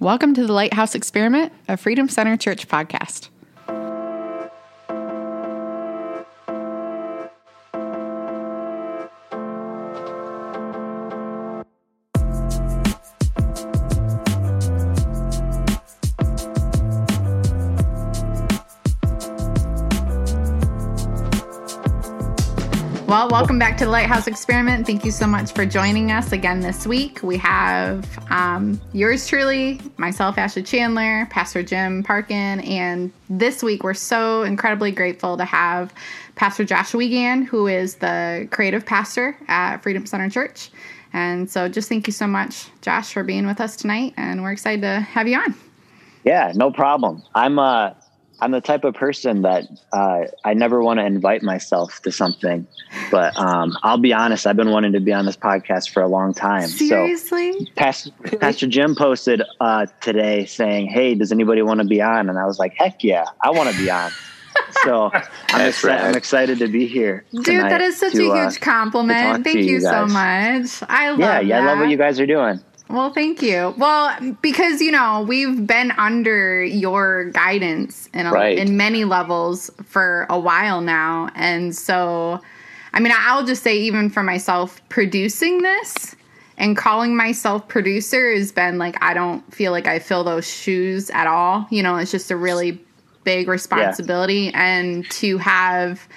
Welcome to the Lighthouse Experiment, a Freedom Center Church podcast. Welcome back to the Lighthouse Experiment. Thank you so much for joining us again this week. We have um, yours truly, myself, Ashley Chandler, Pastor Jim Parkin, and this week we're so incredibly grateful to have Pastor Josh Wiegand, who is the creative pastor at Freedom Center Church. And so just thank you so much, Josh, for being with us tonight, and we're excited to have you on. Yeah, no problem. I'm uh I'm the type of person that uh, I never want to invite myself to something, but um, I'll be honest. I've been wanting to be on this podcast for a long time. Seriously, so, Pastor, Pastor Jim posted uh, today saying, "Hey, does anybody want to be on?" And I was like, "Heck yeah, I want to be on." So I'm, excited, I'm excited to be here, dude. That is such to, a huge uh, compliment. Thank you, you so much. I love. Yeah, yeah, that. I love what you guys are doing. Well, thank you. Well, because you know we've been under your guidance in a, right. in many levels for a while now, and so, I mean, I'll just say even for myself, producing this and calling myself producer has been like I don't feel like I fill those shoes at all. You know, it's just a really big responsibility, yeah. and to have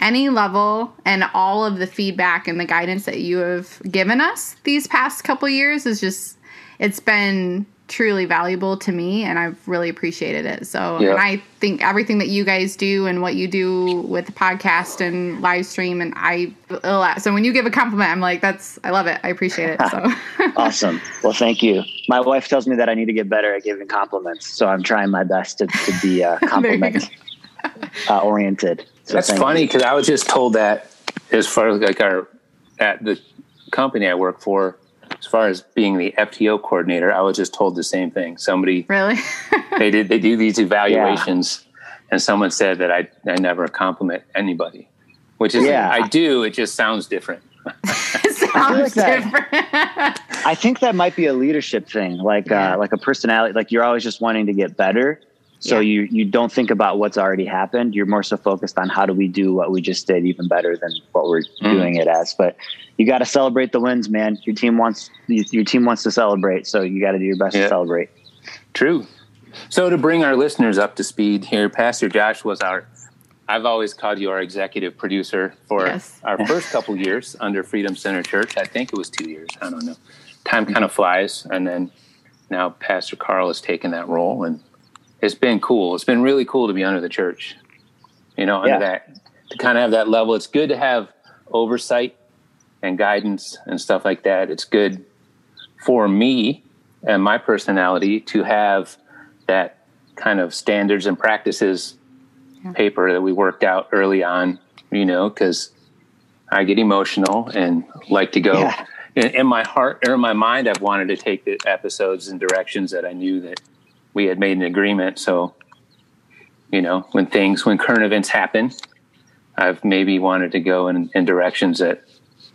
any level and all of the feedback and the guidance that you have given us these past couple years is just it's been truly valuable to me and I've really appreciated it. So yeah. and I think everything that you guys do and what you do with the podcast and live stream and I so when you give a compliment I'm like that's I love it. I appreciate it. So awesome. Well thank you. My wife tells me that I need to get better at giving compliments. So I'm trying my best to, to be uh, compliment uh, oriented. So That's funny because I was just told that as far as like our at the company I work for, as far as being the FTO coordinator, I was just told the same thing. Somebody really they did they do these evaluations, yeah. and someone said that I I never compliment anybody, which is yeah. I do. It just sounds different. sounds I different. I think that might be a leadership thing, like yeah. uh, like a personality. Like you're always just wanting to get better, so yeah. you you don't think about what's already happened. You're more so focused on how do we do what we just did even better than what we're mm. doing it as. But you got to celebrate the wins, man. Your team wants your team wants to celebrate, so you got to do your best yeah. to celebrate. True. So to bring our listeners up to speed here, Pastor Josh was our I've always called you our executive producer for yes. our first couple years under Freedom Center Church. I think it was 2 years. I don't know. Time kind of flies and then now Pastor Carl has taken that role and it's been cool. It's been really cool to be under the church, you know, under yeah. that to kind of have that level. It's good to have oversight and guidance and stuff like that. It's good for me and my personality to have that kind of standards and practices yeah. paper that we worked out early on, you know, because I get emotional and like to go. Yeah. In, in my heart or in my mind, I've wanted to take the episodes and directions that I knew that we had made an agreement. So, you know, when things, when current events happen, I've maybe wanted to go in, in directions that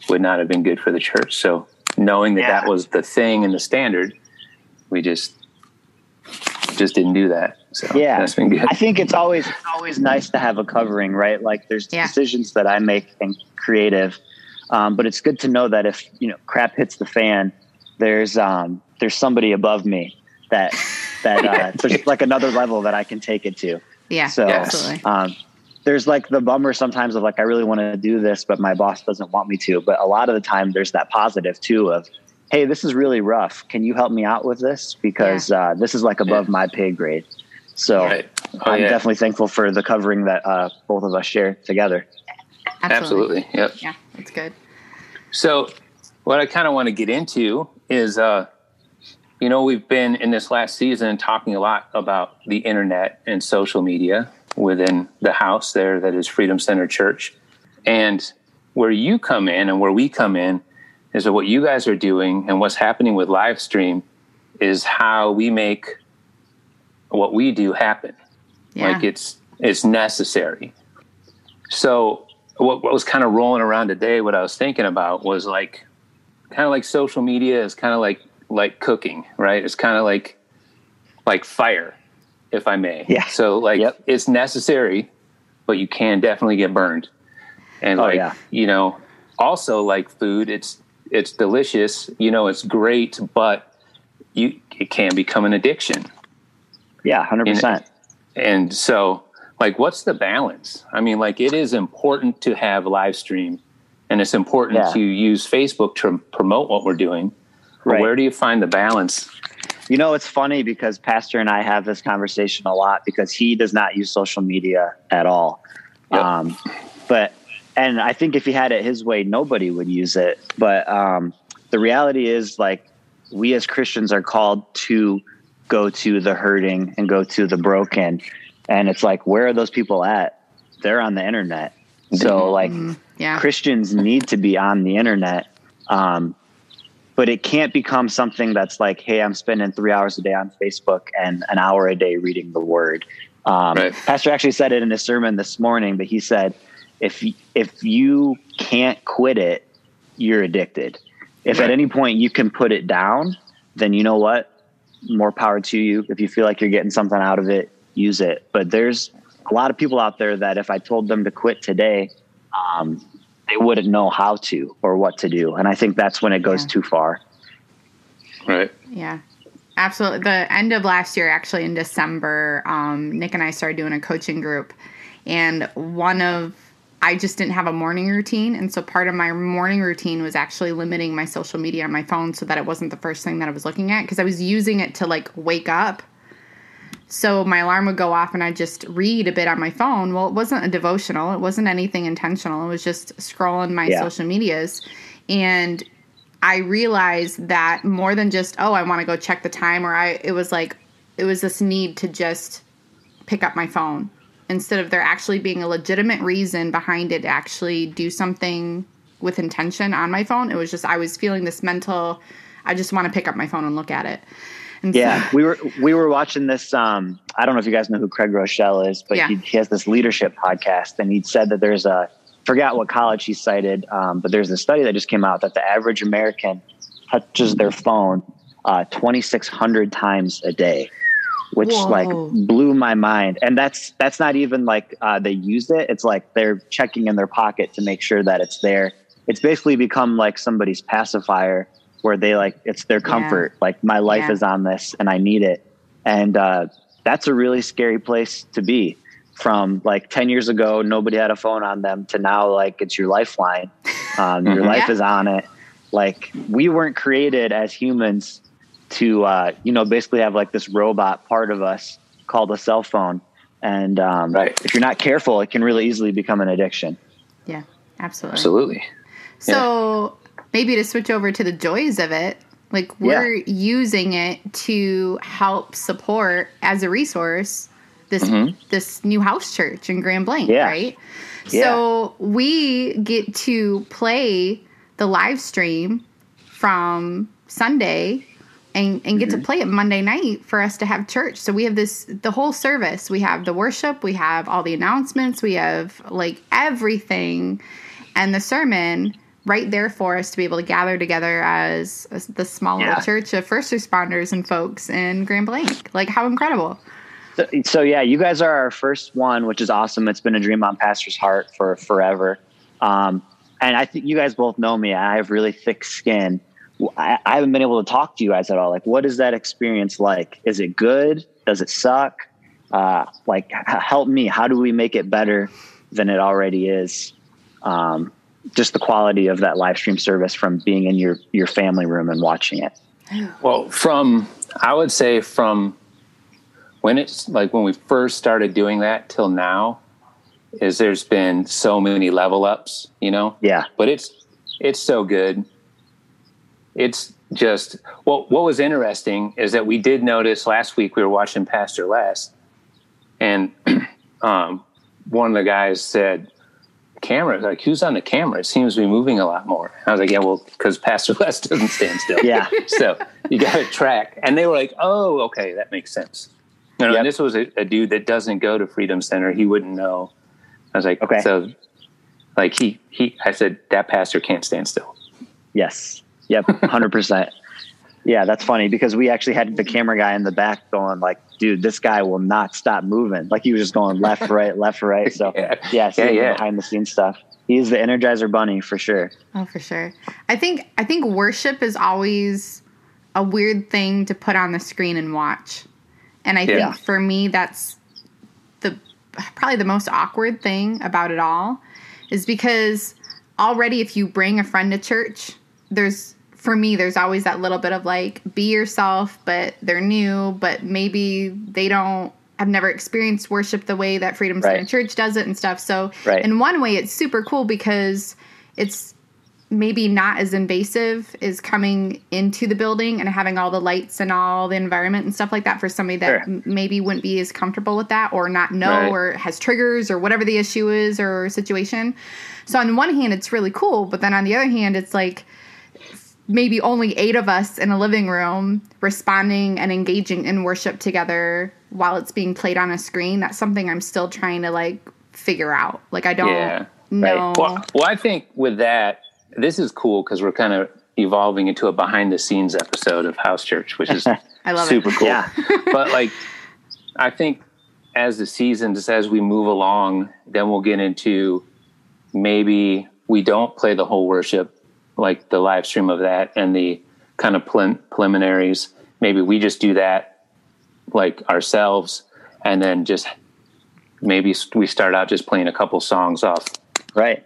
would not have been good for the church. So, knowing that yeah. that was the thing and the standard, we just just didn't do that. So yeah, that's been good. I think it's always it's always nice to have a covering, right? Like there's yeah. decisions that I make and creative, um, but it's good to know that if you know crap hits the fan, there's um, there's somebody above me that that uh, there's like another level that I can take it to. Yeah. So absolutely. Um, there's like the bummer sometimes of like I really want to do this, but my boss doesn't want me to. But a lot of the time, there's that positive too of, hey, this is really rough. Can you help me out with this because yeah. uh, this is like above yeah. my pay grade. So right. oh, I'm yeah. definitely thankful for the covering that uh, both of us share together. Absolutely. Absolutely. Yep. Yeah, that's good. So, what I kind of want to get into is uh, you know, we've been in this last season talking a lot about the internet and social media within the house there that is Freedom Center Church. And where you come in and where we come in is that what you guys are doing and what's happening with live stream is how we make what we do happen. Yeah. Like it's it's necessary. So what, what was kind of rolling around today, what I was thinking about was like kind of like social media is kind of like like cooking, right? It's kind of like like fire, if I may. Yeah. So like yep. it's necessary, but you can definitely get burned. And oh, like yeah. you know, also like food, it's it's delicious. You know, it's great, but you it can become an addiction. Yeah, hundred percent. And so, like, what's the balance? I mean, like, it is important to have live stream, and it's important yeah. to use Facebook to promote what we're doing. Right. Where do you find the balance? You know, it's funny because Pastor and I have this conversation a lot because he does not use social media at all. Yep. Um, but and I think if he had it his way, nobody would use it. But um, the reality is, like, we as Christians are called to go to the hurting and go to the broken. And it's like, where are those people at? They're on the internet. So, mm-hmm. like, mm-hmm. yeah. Christians need to be on the internet. Um, but it can't become something that's like, hey, I'm spending three hours a day on Facebook and an hour a day reading the word. Um, right. Pastor actually said it in his sermon this morning, but he said, if if you can't quit it, you're addicted. If right. at any point you can put it down, then you know what? More power to you. If you feel like you're getting something out of it, use it. But there's a lot of people out there that if I told them to quit today, um, they wouldn't know how to or what to do. And I think that's when it goes yeah. too far. Right. Yeah. Absolutely. The end of last year, actually in December, um, Nick and I started doing a coaching group. And one of I just didn't have a morning routine. And so part of my morning routine was actually limiting my social media on my phone so that it wasn't the first thing that I was looking at because I was using it to like wake up. So my alarm would go off and I'd just read a bit on my phone. Well, it wasn't a devotional, it wasn't anything intentional. It was just scrolling my yeah. social medias. And I realized that more than just, oh, I want to go check the time, or I, it was like, it was this need to just pick up my phone instead of there actually being a legitimate reason behind it to actually do something with intention on my phone. It was just I was feeling this mental I just want to pick up my phone and look at it. And yeah, so, we were we were watching this. Um, I don't know if you guys know who Craig Groeschel is, but yeah. he, he, has this leadership podcast, and he said that there's a forgot what college he cited, um, but there's a study that just came out that the average American touches their phone uh, 2,600 times a day which Whoa. like blew my mind. And that's that's not even like uh, they used it. It's like they're checking in their pocket to make sure that it's there. It's basically become like somebody's pacifier where they like it's their comfort. Yeah. Like my life yeah. is on this and I need it. And uh, that's a really scary place to be. From like ten years ago, nobody had a phone on them to now, like it's your lifeline. Um, mm-hmm. Your life yeah. is on it. Like we weren't created as humans to uh, you know basically have like this robot part of us called a cell phone and um, right. if you're not careful it can really easily become an addiction yeah absolutely absolutely so yeah. Maybe to switch over to the joys of it like we're yeah. using it to help support as a resource this mm-hmm. this new house church in Grand Blanc, yeah. right? Yeah. So we get to play the live stream from Sunday and, and get mm-hmm. to play it Monday night for us to have church. So we have this the whole service. We have the worship, we have all the announcements, we have like everything and the sermon right there for us to be able to gather together as, as the small yeah. little church of first responders and folks in Grand Blanc. Like how incredible. So, so, yeah, you guys are our first one, which is awesome. It's been a dream on Pastor's heart for forever. Um, and I think you guys both know me. I have really thick skin. I, I haven't been able to talk to you guys at all. Like, what is that experience like? Is it good? Does it suck? Uh, like, h- help me. How do we make it better than it already is? Um, just the quality of that live stream service from being in your your family room and watching it. Well, from I would say from when it's like when we first started doing that till now, is there's been so many level ups, you know? Yeah. But it's it's so good it's just well what was interesting is that we did notice last week we were watching pastor les and um, one of the guys said camera like who's on the camera? It seems to be moving a lot more. I was like yeah well because pastor West doesn't stand still. Yeah. So you got to track. And they were like oh okay that makes sense. You know, yep. and this was a, a, dude that doesn't go to freedom center. He wouldn't know. I was like okay. so like he he i said that pastor can't stand still. Yes. Yep, hundred percent. Yeah, that's funny because we actually had the camera guy in the back going like, dude, this guy will not stop moving. Like he was just going left, right, left, right. So yeah, yeah, yeah, yeah. behind the scenes stuff. He's the Energizer Bunny for sure. Oh, for sure. I think I think worship is always a weird thing to put on the screen and watch. And I yeah. think for me that's the probably the most awkward thing about it all is because already if you bring a friend to church, there's for me, there's always that little bit of like, be yourself, but they're new, but maybe they don't have never experienced worship the way that Freedom Center right. Church does it and stuff. So, right. in one way, it's super cool because it's maybe not as invasive as coming into the building and having all the lights and all the environment and stuff like that for somebody that sure. maybe wouldn't be as comfortable with that or not know right. or has triggers or whatever the issue is or situation. So on one hand it's really cool, but then on the other hand it's like maybe only eight of us in a living room responding and engaging in worship together while it's being played on a screen that's something i'm still trying to like figure out like i don't yeah, know right. well, well i think with that this is cool because we're kind of evolving into a behind the scenes episode of house church which is I love super it. cool yeah. but like i think as the seasons as we move along then we'll get into maybe we don't play the whole worship like the live stream of that and the kind of prelim- preliminaries. Maybe we just do that like ourselves, and then just maybe we start out just playing a couple songs off. Right.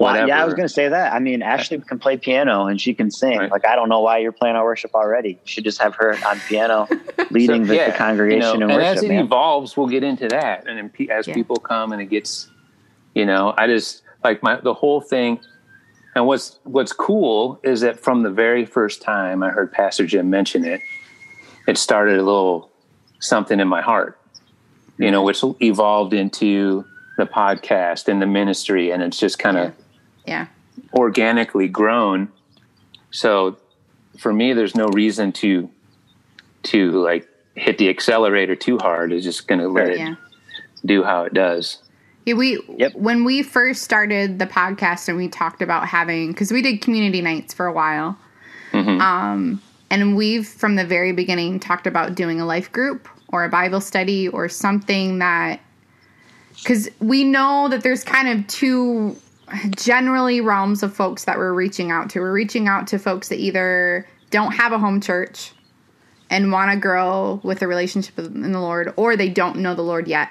Well, yeah, I was going to say that. I mean, Ashley can play piano and she can sing. Right. Like, I don't know why you're playing our worship already. You should just have her on piano, leading so, the, yeah, the, congregation you know, and worship. as it man. evolves, we'll get into that. And then as yeah. people come and it gets, you know, I just like my the whole thing. And what's what's cool is that from the very first time I heard Pastor Jim mention it, it started a little something in my heart, you know, which evolved into the podcast and the ministry, and it's just kind of yeah. yeah organically grown. So for me, there's no reason to to like hit the accelerator too hard. It's just going to let yeah. it do how it does. Yeah, we yep. when we first started the podcast and we talked about having because we did community nights for a while, mm-hmm. um, and we've from the very beginning talked about doing a life group or a Bible study or something that because we know that there's kind of two generally realms of folks that we're reaching out to. We're reaching out to folks that either don't have a home church and want to grow with a relationship in the Lord, or they don't know the Lord yet.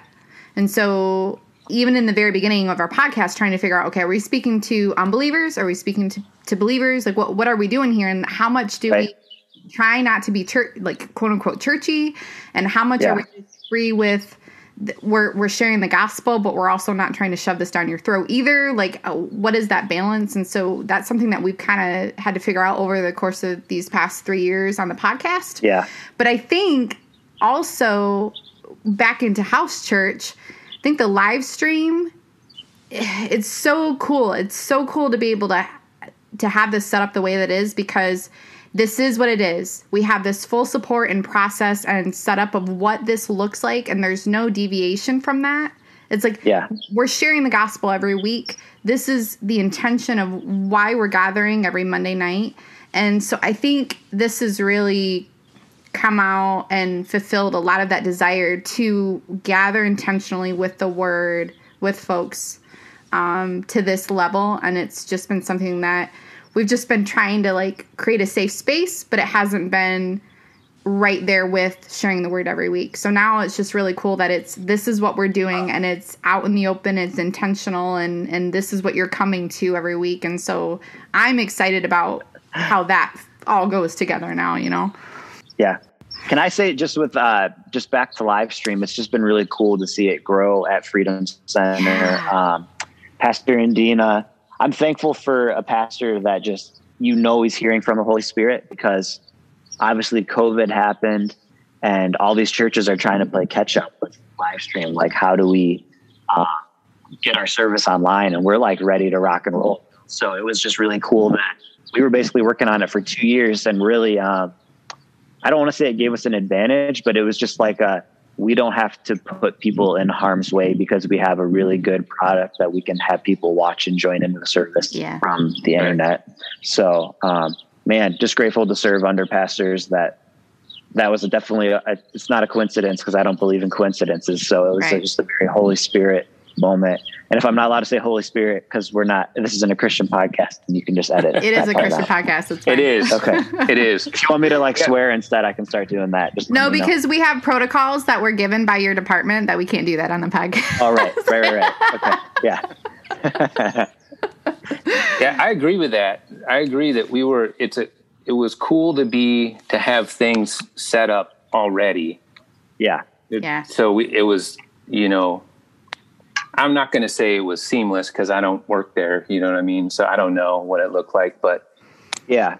And so even in the very beginning of our podcast trying to figure out okay are we speaking to unbelievers? Are we speaking to, to believers? Like what, what are we doing here? And how much do right. we try not to be church like quote unquote churchy? And how much yeah. are we free with we're we're sharing the gospel but we're also not trying to shove this down your throat either? Like uh, what is that balance? And so that's something that we've kind of had to figure out over the course of these past 3 years on the podcast. Yeah. But i think also back into house church I think the live stream it's so cool. It's so cool to be able to to have this set up the way that is because this is what it is. We have this full support and process and setup of what this looks like and there's no deviation from that. It's like yeah. we're sharing the gospel every week. This is the intention of why we're gathering every Monday night. And so I think this is really come out and fulfilled a lot of that desire to gather intentionally with the word with folks um, to this level. And it's just been something that we've just been trying to like create a safe space but it hasn't been right there with sharing the word every week. So now it's just really cool that it's this is what we're doing and it's out in the open it's intentional and and this is what you're coming to every week. And so i'm excited about how that all goes together now you know yeah. Can I say just with uh, just back to live stream? It's just been really cool to see it grow at Freedom Center. Yeah. Um, pastor Indina, I'm thankful for a pastor that just you know he's hearing from the Holy Spirit because obviously COVID happened and all these churches are trying to play catch up with live stream. Like, how do we uh, get our service online? And we're like ready to rock and roll. So it was just really cool that we were basically working on it for two years and really. Um, I don't want to say it gave us an advantage, but it was just like a we don't have to put people in harm's way because we have a really good product that we can have people watch and join into the service yeah. from the internet. So um, man, just grateful to serve under pastors that that was a definitely a, it's not a coincidence because I don't believe in coincidences. So it was right. just a very Holy Spirit moment. And if I'm not allowed to say Holy Spirit because we're not, this isn't a Christian podcast, and you can just edit. It is a Christian podcast. It's it is okay. it is. If you want me to like yeah. swear instead, I can start doing that. Just no, because know. we have protocols that were given by your department that we can't do that on the podcast. All right, right, right, right. Okay, yeah. yeah, I agree with that. I agree that we were. It's a. It was cool to be to have things set up already. Yeah. It, yeah. So we, it was, you know, I'm not going to say it was seamless because I don't work there. You know what I mean? So I don't know what it looked like, but yeah.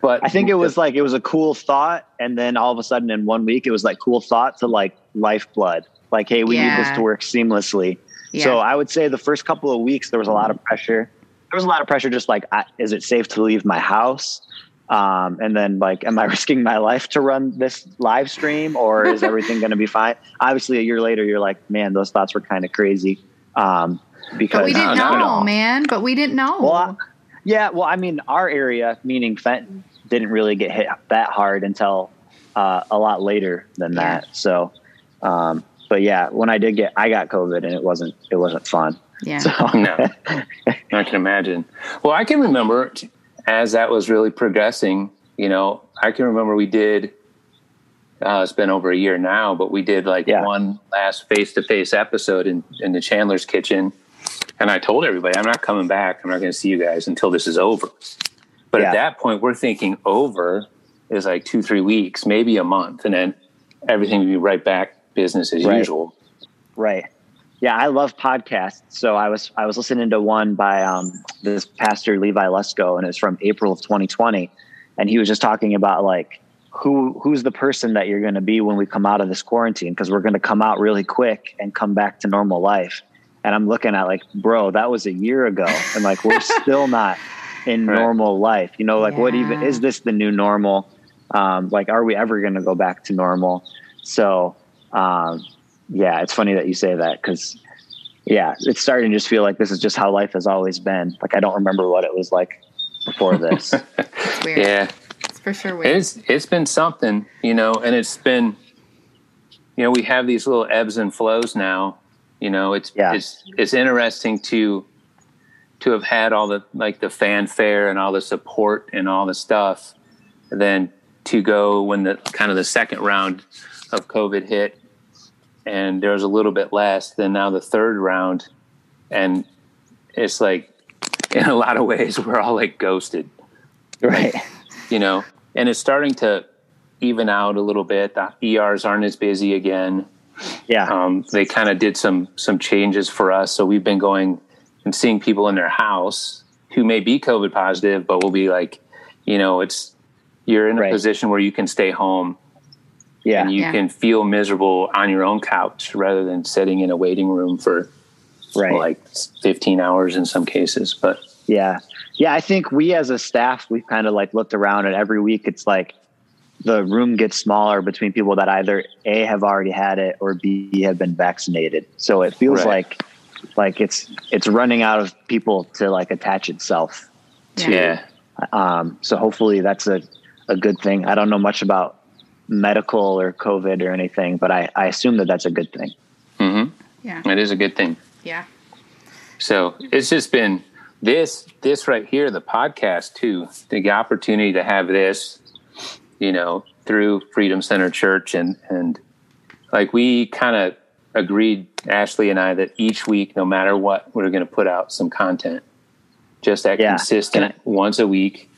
But I think it was like it was a cool thought, and then all of a sudden in one week it was like cool thought to like lifeblood. Like, hey, we yeah. need this to work seamlessly. Yeah. So I would say the first couple of weeks there was a lot of pressure. There was a lot of pressure, just like, is it safe to leave my house? Um, and then like, am I risking my life to run this live stream, or is everything going to be fine? Obviously, a year later, you're like, man, those thoughts were kind of crazy. Um, because but we didn't know, know, man. But we didn't know. Well, I, yeah. Well, I mean, our area, meaning Fenton, didn't really get hit that hard until uh, a lot later than yeah. that. So, um, but yeah, when I did get, I got COVID, and it wasn't it wasn't fun. Yeah. So. no, I can imagine. Well, I can remember as that was really progressing. You know, I can remember we did uh, it's been over a year now, but we did like yeah. one last face to face episode in, in the Chandler's kitchen. And I told everybody, I'm not coming back. I'm not going to see you guys until this is over. But yeah. at that point, we're thinking over is like two, three weeks, maybe a month. And then everything will be right back business as right. usual. Right. Yeah, I love podcasts. So I was I was listening to one by um, this pastor Levi Lusko, and it's from April of 2020, and he was just talking about like who who's the person that you're going to be when we come out of this quarantine? Because we're going to come out really quick and come back to normal life. And i'm looking at like bro that was a year ago. And like we're still not in right. normal life. You know like yeah. what even is this the new normal? Um, like are we ever going to go back to normal? So um, yeah it's funny that you say that because yeah it's starting to just feel like this is just how life has always been. Like i don't remember what it was like before this. Yeah for sure weird. It's it's been something, you know, and it's been you know, we have these little ebbs and flows now. You know, it's yeah. it's it's interesting to to have had all the like the fanfare and all the support and all the stuff, and then to go when the kind of the second round of COVID hit, and there was a little bit less. Then now the third round, and it's like in a lot of ways we're all like ghosted, right? you know, and it's starting to even out a little bit. The ERs aren't as busy again. Yeah. Um, they kind of did some some changes for us, so we've been going and seeing people in their house who may be COVID positive, but will be like, you know, it's you're in a right. position where you can stay home. Yeah. And you yeah. can feel miserable on your own couch rather than sitting in a waiting room for right. like 15 hours in some cases. But yeah, yeah, I think we as a staff, we've kind of like looked around and every week it's like the room gets smaller between people that either A have already had it or B have been vaccinated. So it feels right. like like it's it's running out of people to like attach itself to. Yeah. Um, so hopefully that's a, a good thing. I don't know much about medical or COVID or anything, but I, I assume that that's a good thing. Mm-hmm. Yeah. It is a good thing. Yeah. So it's just been this this right here the podcast too the opportunity to have this you know through freedom center church and and like we kind of agreed ashley and i that each week no matter what we're going to put out some content. Just that yeah. consistent once a week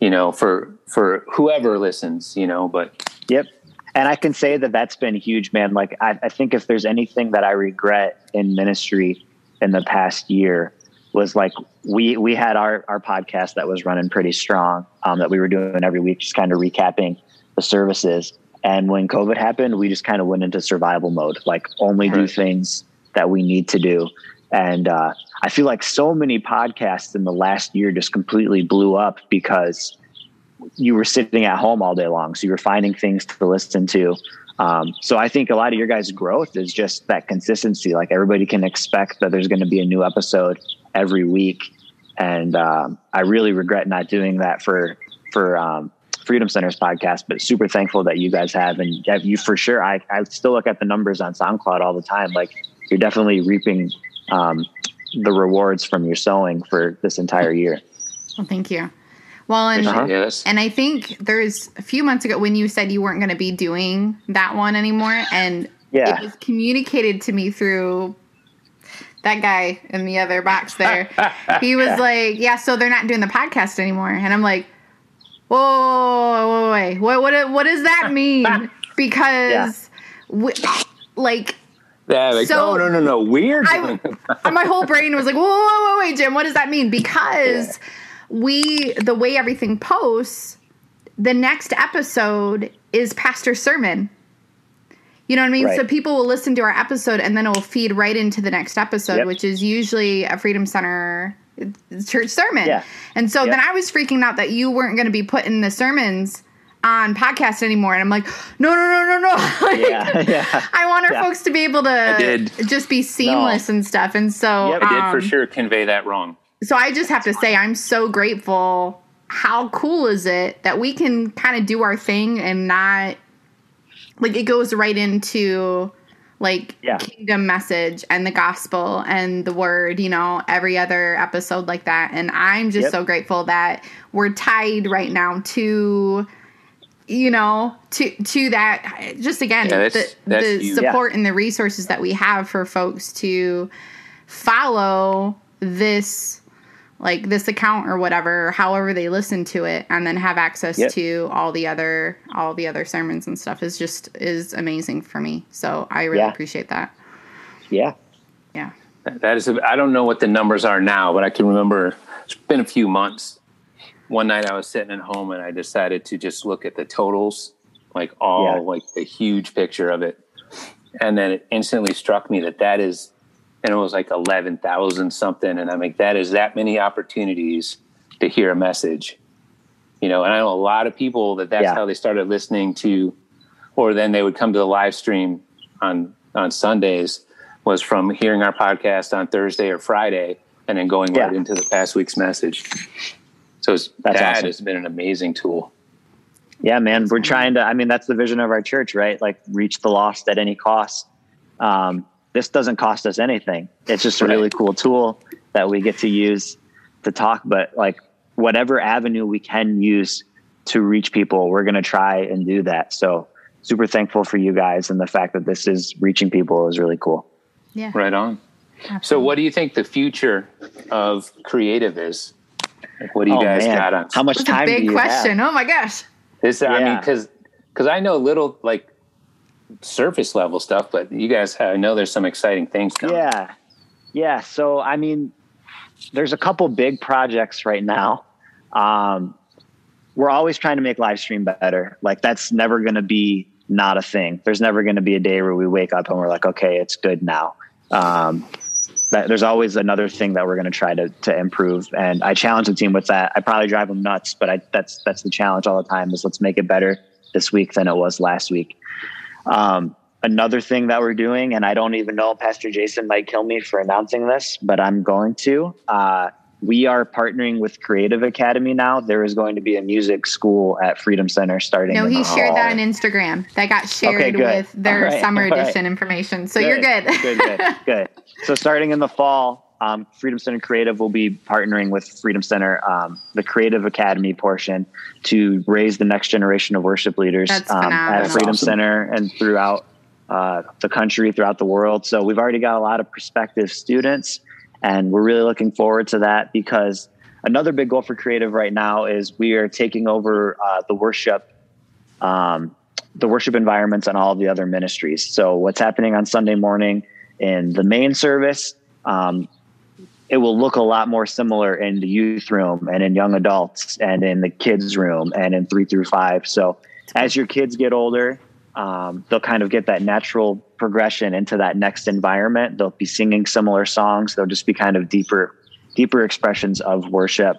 you know for for whoever listens you know but yep. And i can say that that's been huge man. Like I, I think if there's anything that i regret in ministry in the past year was like we we had our our podcast that was running pretty strong um, that we were doing every week, just kind of recapping the services. And when COVID happened, we just kind of went into survival mode, like only do things that we need to do. And uh, I feel like so many podcasts in the last year just completely blew up because you were sitting at home all day long, so you were finding things to listen to. Um, so I think a lot of your guys' growth is just that consistency. Like everybody can expect that there's going to be a new episode every week. And um, I really regret not doing that for for um, Freedom Center's podcast, but super thankful that you guys have and have you for sure. I, I still look at the numbers on SoundCloud all the time. Like you're definitely reaping um, the rewards from your sowing for this entire year. Well, thank you. Well, and uh-huh. and I think there's a few months ago when you said you weren't going to be doing that one anymore, and yeah. it was communicated to me through that guy in the other box there. he was like, "Yeah, so they're not doing the podcast anymore," and I'm like, "Whoa, wait, wait, what, what, what does that mean?" because, yeah. we, like. Yeah, like, so, no, no, no, no, weird. my whole brain was like, whoa, whoa, whoa, wait, Jim, what does that mean? Because yeah. we, the way everything posts, the next episode is pastor sermon. You know what I mean? Right. So people will listen to our episode and then it will feed right into the next episode, yep. which is usually a Freedom Center church sermon. Yeah. And so yep. then I was freaking out that you weren't going to be putting the sermons on podcast anymore and i'm like no no no no no like, yeah, yeah. i want our yeah. folks to be able to just be seamless no. and stuff and so yep, i did for um, sure convey that wrong so i just have to say i'm so grateful how cool is it that we can kind of do our thing and not like it goes right into like yeah. kingdom message and the gospel and the word, you know, every other episode like that. And I'm just yep. so grateful that we're tied right now to you know to to that just again yeah, the, the support yeah. and the resources that we have for folks to follow this like this account or whatever however they listen to it and then have access yep. to all the other all the other sermons and stuff is just is amazing for me so i really yeah. appreciate that yeah yeah that is i don't know what the numbers are now but i can remember it's been a few months one night i was sitting at home and i decided to just look at the totals like all yeah. like the huge picture of it and then it instantly struck me that that is and it was like 11,000 something. And I'm like, that is that many opportunities to hear a message, you know, and I know a lot of people that that's yeah. how they started listening to, or then they would come to the live stream on, on Sundays was from hearing our podcast on Thursday or Friday and then going yeah. right into the past week's message. So that awesome. has been an amazing tool. Yeah, man, we're trying to, I mean, that's the vision of our church, right? Like reach the lost at any cost. Um, this doesn't cost us anything. It's just a really cool tool that we get to use to talk. But like whatever avenue we can use to reach people, we're going to try and do that. So super thankful for you guys and the fact that this is reaching people is really cool. Yeah. Right on. Absolutely. So what do you think the future of creative is? Like, what do you oh, guys man. got on? How much That's time? A big question. Have? Oh my gosh. This, yeah. I mean, cause, cause I know little, like surface level stuff, but you guys have, I know there's some exciting things coming. Yeah. Yeah. So, I mean, there's a couple big projects right now. Um, we're always trying to make live stream better. Like that's never going to be not a thing. There's never going to be a day where we wake up and we're like, okay, it's good now. Um, that, there's always another thing that we're going to try to to improve. And I challenge the team with that. I probably drive them nuts, but I, that's that's the challenge all the time. Is let's make it better this week than it was last week. Um, another thing that we're doing, and I don't even know, Pastor Jason might kill me for announcing this, but I'm going to. Uh, we are partnering with Creative Academy now. There is going to be a music school at Freedom Center starting. No, he shared that on Instagram. That got shared okay, with their right, summer edition right. information. So good, you're good. good, good, good. So starting in the fall, um, Freedom Center Creative will be partnering with Freedom Center, um, the Creative Academy portion, to raise the next generation of worship leaders um, at Freedom awesome. Center and throughout uh, the country, throughout the world. So we've already got a lot of prospective students, and we're really looking forward to that because another big goal for Creative right now is we are taking over uh, the worship. Um, the worship environments and all the other ministries. So, what's happening on Sunday morning in the main service, um, it will look a lot more similar in the youth room and in young adults and in the kids room and in three through five. So as your kids get older, um, they'll kind of get that natural progression into that next environment. They'll be singing similar songs. They'll just be kind of deeper, deeper expressions of worship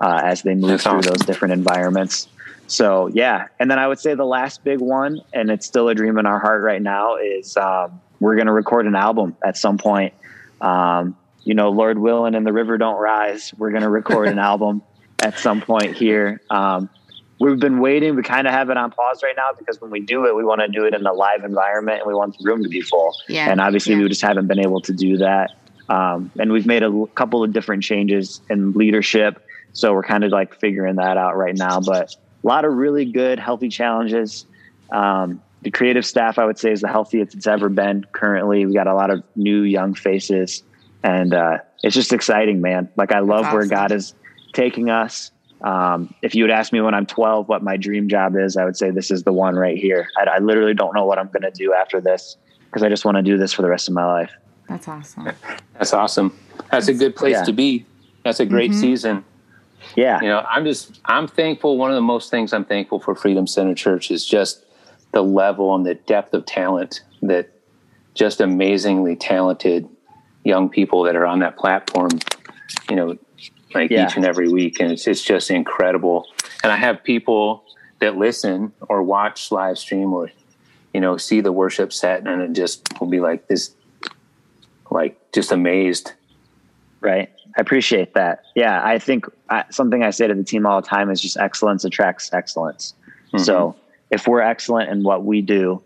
uh, as they move That's through awesome. those different environments. So yeah, and then I would say the last big one, and it's still a dream in our heart right now, is um, we're going to record an album at some point. Um, you know, Lord willing and the river don't rise, we're going to record an album at some point here. Um, we've been waiting. We kind of have it on pause right now because when we do it, we want to do it in a live environment and we want the room to be full. Yeah. And obviously, yeah. we just haven't been able to do that. Um, and we've made a couple of different changes in leadership. So we're kind of like figuring that out right now. But a lot of really good, healthy challenges. Um, the creative staff, I would say, is the healthiest it's ever been currently. We got a lot of new, young faces. And uh, it's just exciting, man. Like, I love awesome. where God is taking us. Um, if you would ask me when I'm 12 what my dream job is, I would say this is the one right here. I, I literally don't know what I'm going to do after this because I just want to do this for the rest of my life. That's awesome. That's awesome. That's a good place yeah. to be. That's a great mm-hmm. season. Yeah. You know, I'm just, I'm thankful. One of the most things I'm thankful for Freedom Center Church is just the level and the depth of talent that just amazingly talented young people that are on that platform, you know, like yeah. each and every week. And it's, it's just incredible. And I have people that listen or watch live stream or, you know, see the worship set and it just will be like this, like just amazed. Right. I appreciate that. Yeah. I think I, something I say to the team all the time is just excellence attracts excellence. Mm-hmm. So if we're excellent in what we do,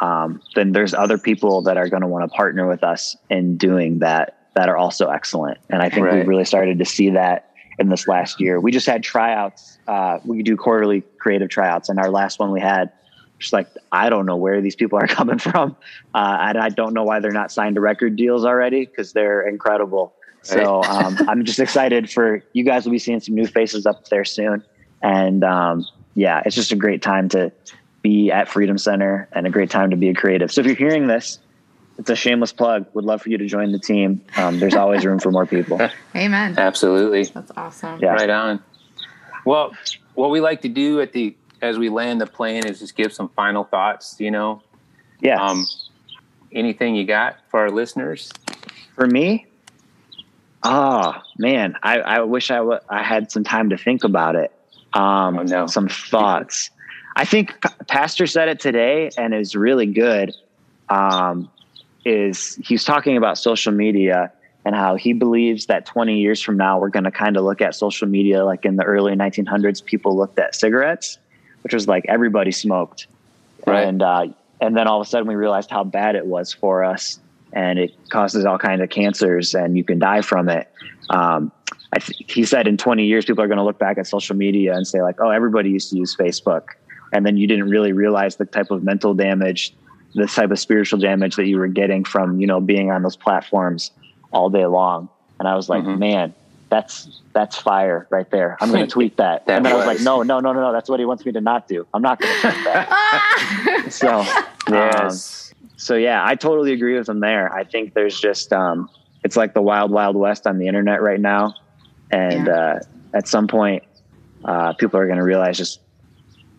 um, then there's other people that are going to want to partner with us in doing that that are also excellent. And I think right. we've really started to see that in this last year. We just had tryouts. Uh, we do quarterly creative tryouts, and our last one we had, just like I don't know where these people are coming from, uh, and I don't know why they're not signed to record deals already because they're incredible. So um, I'm just excited for you guys. Will be seeing some new faces up there soon, and um, yeah, it's just a great time to be at Freedom Center and a great time to be a creative. So if you're hearing this it's a shameless plug. Would love for you to join the team. Um, there's always room for more people. Amen. Absolutely. That's awesome. Yeah. Right on. Well, what we like to do at the as we land the plane is just give some final thoughts. You know. Yeah. Um, anything you got for our listeners? For me, oh man, I, I wish I, w- I had some time to think about it. Um, oh, no. Some thoughts. I think Pastor said it today, and is really good. Um, is he's talking about social media and how he believes that 20 years from now we're going to kind of look at social media like in the early 1900s people looked at cigarettes which was like everybody smoked right. and uh, and then all of a sudden we realized how bad it was for us and it causes all kinds of cancers and you can die from it um, th- he said in 20 years people are going to look back at social media and say like oh everybody used to use facebook and then you didn't really realize the type of mental damage the type of spiritual damage that you were getting from you know being on those platforms all day long. And i was like mm-hmm. man that's that's fire right there. I'm going to tweet that, that and then was. i was like no no no no no that's what he wants me to not do. I'm not going to tweet that. So yes. um, so yeah i totally agree with him there. I think there's just um it's like the wild wild west on the internet right now. And yeah. uh at some point uh people are going to realize just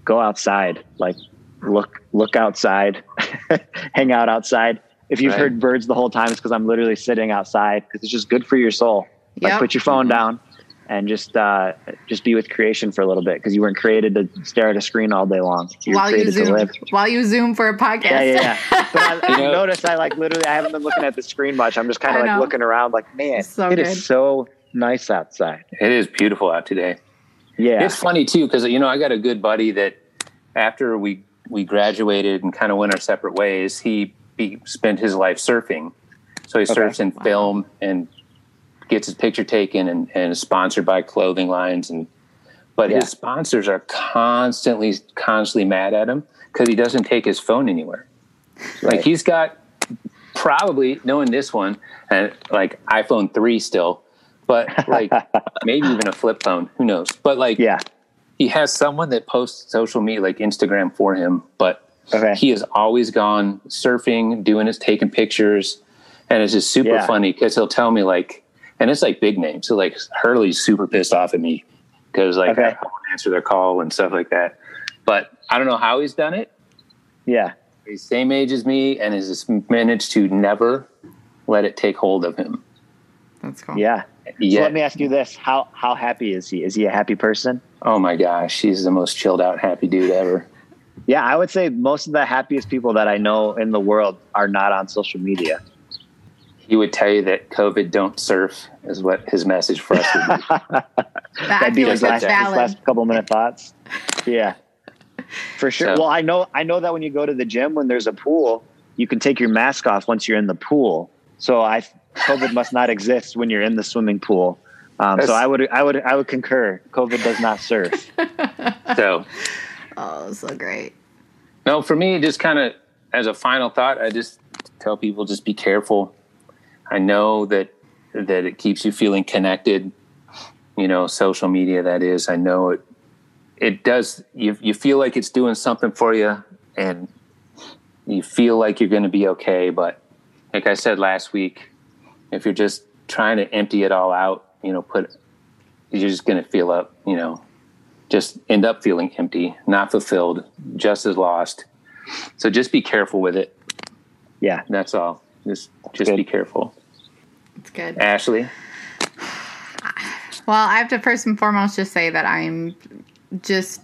go outside like look look outside, hang out outside. If you've right. heard birds the whole time, it's because I'm literally sitting outside because it's just good for your soul. Like yep. put your phone mm-hmm. down and just uh, just be with creation for a little bit because you weren't created to stare at a screen all day long. You're while you zoom, while you zoom for a podcast. Yeah, yeah. yeah. but I, you know, notice I like literally I haven't been looking at the screen much. I'm just kind of like looking around, like man, so it good. is so nice outside. It is beautiful out today. Yeah, it's funny too because you know I got a good buddy that after we we graduated and kind of went our separate ways, he, he spent his life surfing. So he okay. surfs in film and gets his picture taken and, and is sponsored by clothing lines and but yeah. his sponsors are constantly constantly mad at him because he doesn't take his phone anywhere. Right. Like he's got probably knowing this one and like iPhone three still, but like maybe even a flip phone. Who knows? But like yeah, he has someone that posts social media like Instagram for him, but okay. he has always gone surfing, doing his taking pictures, and it's just super yeah. funny because he'll tell me like, and it's like big names. So like Hurley's super pissed off at me because like okay. I won't answer their call and stuff like that. But I don't know how he's done it. Yeah, he's same age as me and has just managed to never let it take hold of him. That's cool. Yeah. So let me ask you this: how how happy is he? Is he a happy person? Oh my gosh, he's the most chilled out, happy dude ever. Yeah, I would say most of the happiest people that I know in the world are not on social media. he would tell you that COVID don't surf is what his message for us would be. That'd be his last, his last couple minute thoughts. Yeah, for sure. So, well, I know I know that when you go to the gym, when there's a pool, you can take your mask off once you're in the pool. So I COVID must not exist when you're in the swimming pool. Um, so I would I would I would concur. COVID does not surf. so, oh, so great. No, for me, just kind of as a final thought, I just tell people just be careful. I know that that it keeps you feeling connected. You know, social media. That is, I know it. It does. You you feel like it's doing something for you, and you feel like you're going to be okay. But like I said last week, if you're just trying to empty it all out, you know, put you're just going to feel up. You know, just end up feeling empty, not fulfilled, just as lost. So just be careful with it. Yeah, that's all. Just just be careful. It's good. Ashley. Well, I have to first and foremost just say that I'm just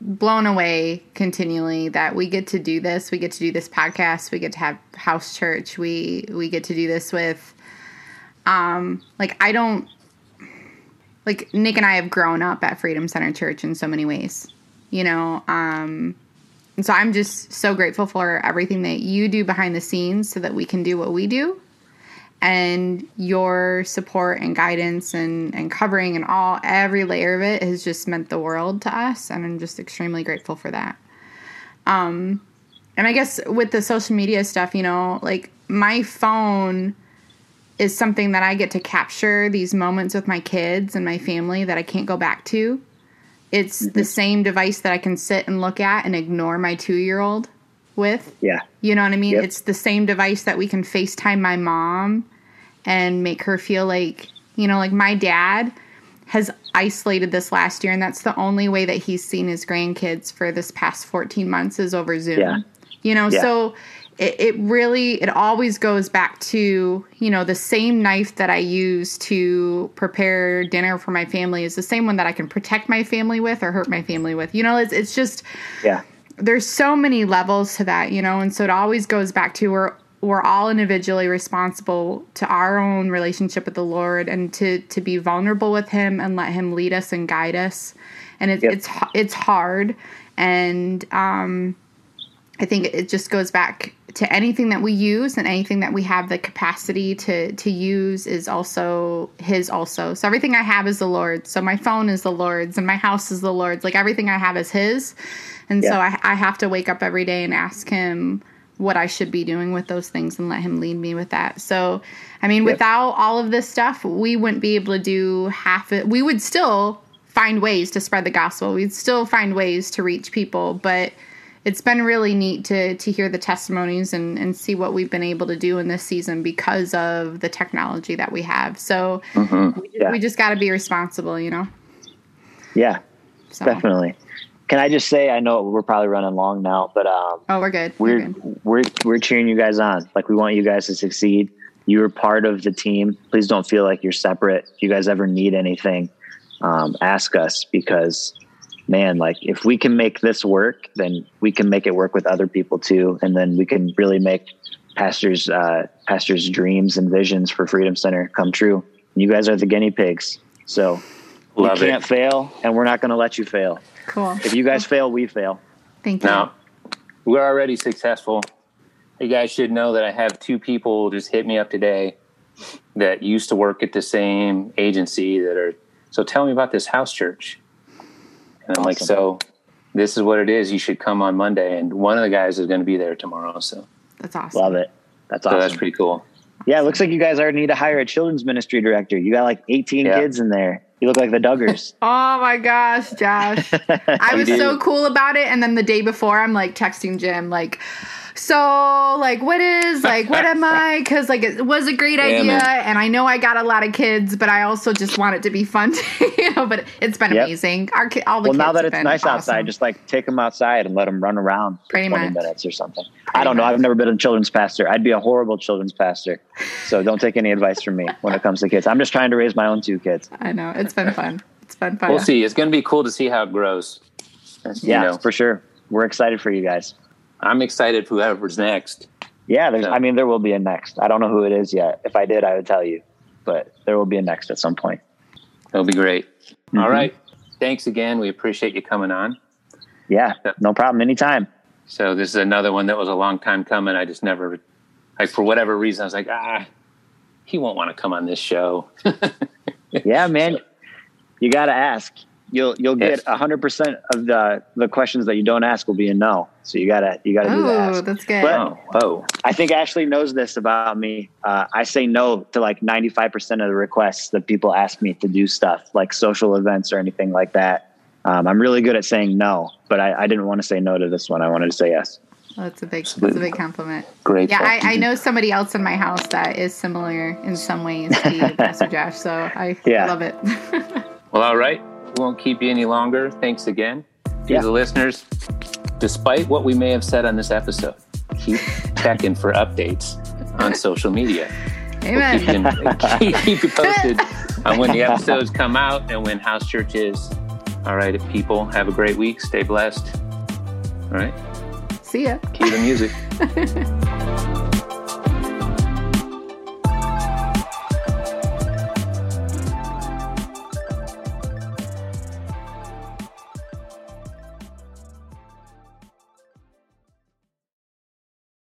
blown away continually that we get to do this. We get to do this podcast. We get to have house church. We we get to do this with um like I don't like Nick and I have grown up at Freedom Center Church in so many ways. You know, um and so I'm just so grateful for everything that you do behind the scenes so that we can do what we do. And your support and guidance and, and covering and all every layer of it has just meant the world to us. And I'm just extremely grateful for that. Um and I guess with the social media stuff, you know, like my phone is something that I get to capture these moments with my kids and my family that I can't go back to. It's mm-hmm. the same device that I can sit and look at and ignore my two year old with. Yeah. You know what I mean? Yep. It's the same device that we can FaceTime my mom and make her feel like, you know, like my dad has isolated this last year, and that's the only way that he's seen his grandkids for this past 14 months is over Zoom. Yeah. You know, yeah. so it, it really it always goes back to you know the same knife that i use to prepare dinner for my family is the same one that i can protect my family with or hurt my family with. You know it's, it's just yeah. there's so many levels to that you know and so it always goes back to we're we're all individually responsible to our own relationship with the lord and to to be vulnerable with him and let him lead us and guide us. And it, yep. it's it's hard. And um I think it just goes back to anything that we use and anything that we have the capacity to to use is also his also. So everything I have is the Lord's. So my phone is the Lord's and my house is the Lord's. Like everything I have is his. And yeah. so I, I have to wake up every day and ask him what I should be doing with those things and let him lead me with that. So, I mean, yep. without all of this stuff, we wouldn't be able to do half it. We would still find ways to spread the gospel. We'd still find ways to reach people, but it's been really neat to to hear the testimonies and and see what we've been able to do in this season because of the technology that we have. So mm-hmm. we, yeah. we, just got to be responsible, you know. Yeah, so. definitely. Can I just say I know we're probably running long now, but um, oh, we're good. We're we're, good. we're we're cheering you guys on. Like we want you guys to succeed. You're part of the team. Please don't feel like you're separate. If you guys ever need anything, um, ask us because man, like if we can make this work, then we can make it work with other people too, and then we can really make pastors uh, pastors' dreams and visions for Freedom Center come true. You guys are the guinea pigs, so Love you can't it. fail, and we're not going to let you fail. Cool. If you guys fail, we fail. Thank you. Now, we're already successful. You guys should know that I have two people just hit me up today that used to work at the same agency that are. So tell me about this house church. And I'm awesome. like, so this is what it is. You should come on Monday. And one of the guys is going to be there tomorrow. So that's awesome. Love it. That's awesome. So that's pretty cool. Yeah, it looks like you guys already need to hire a children's ministry director. You got like 18 yeah. kids in there. You look like the Duggars. oh my gosh, Josh. I was so cool about it. And then the day before, I'm like texting Jim, like, so like what is like what am i because like it was a great idea and i know i got a lot of kids but i also just want it to be fun you know but it's been yep. amazing our ki- all the well now that it's nice awesome. outside just like take them outside and let them run around for Pretty 20 much. minutes or something Pretty i don't much. know i've never been a children's pastor i'd be a horrible children's pastor so don't take any advice from me when it comes to kids i'm just trying to raise my own two kids i know it's been fun it's been fun we'll see it's going to be cool to see how it grows yeah know. for sure we're excited for you guys I'm excited for whoever's next. Yeah, there's. So. I mean, there will be a next. I don't know who it is yet. If I did, I would tell you. But there will be a next at some point. That'll be great. Mm-hmm. All right. Thanks again. We appreciate you coming on. Yeah, no problem. Anytime. So this is another one that was a long time coming. I just never, like for whatever reason, I was like, ah, he won't want to come on this show. yeah, man, you got to ask. You'll you'll get hundred percent of the the questions that you don't ask will be a no. So you gotta you gotta oh, do that. Oh, that's good. But, oh, oh, I think Ashley knows this about me. Uh, I say no to like ninety five percent of the requests that people ask me to do stuff like social events or anything like that. Um, I'm really good at saying no, but I, I didn't want to say no to this one. I wanted to say yes. Well, that's a big that's a big compliment. Great. Yeah, I, I, know somebody else in my house that is similar in some ways to Pastor Josh, so I yeah. love it. well, all right. We won't keep you any longer. Thanks again. To yeah. the listeners, despite what we may have said on this episode, keep checking for updates on social media. Amen. We'll keep, you, keep you posted on when the episodes come out and when house church is. All right, people, have a great week. Stay blessed. All right. See ya. Cue the music.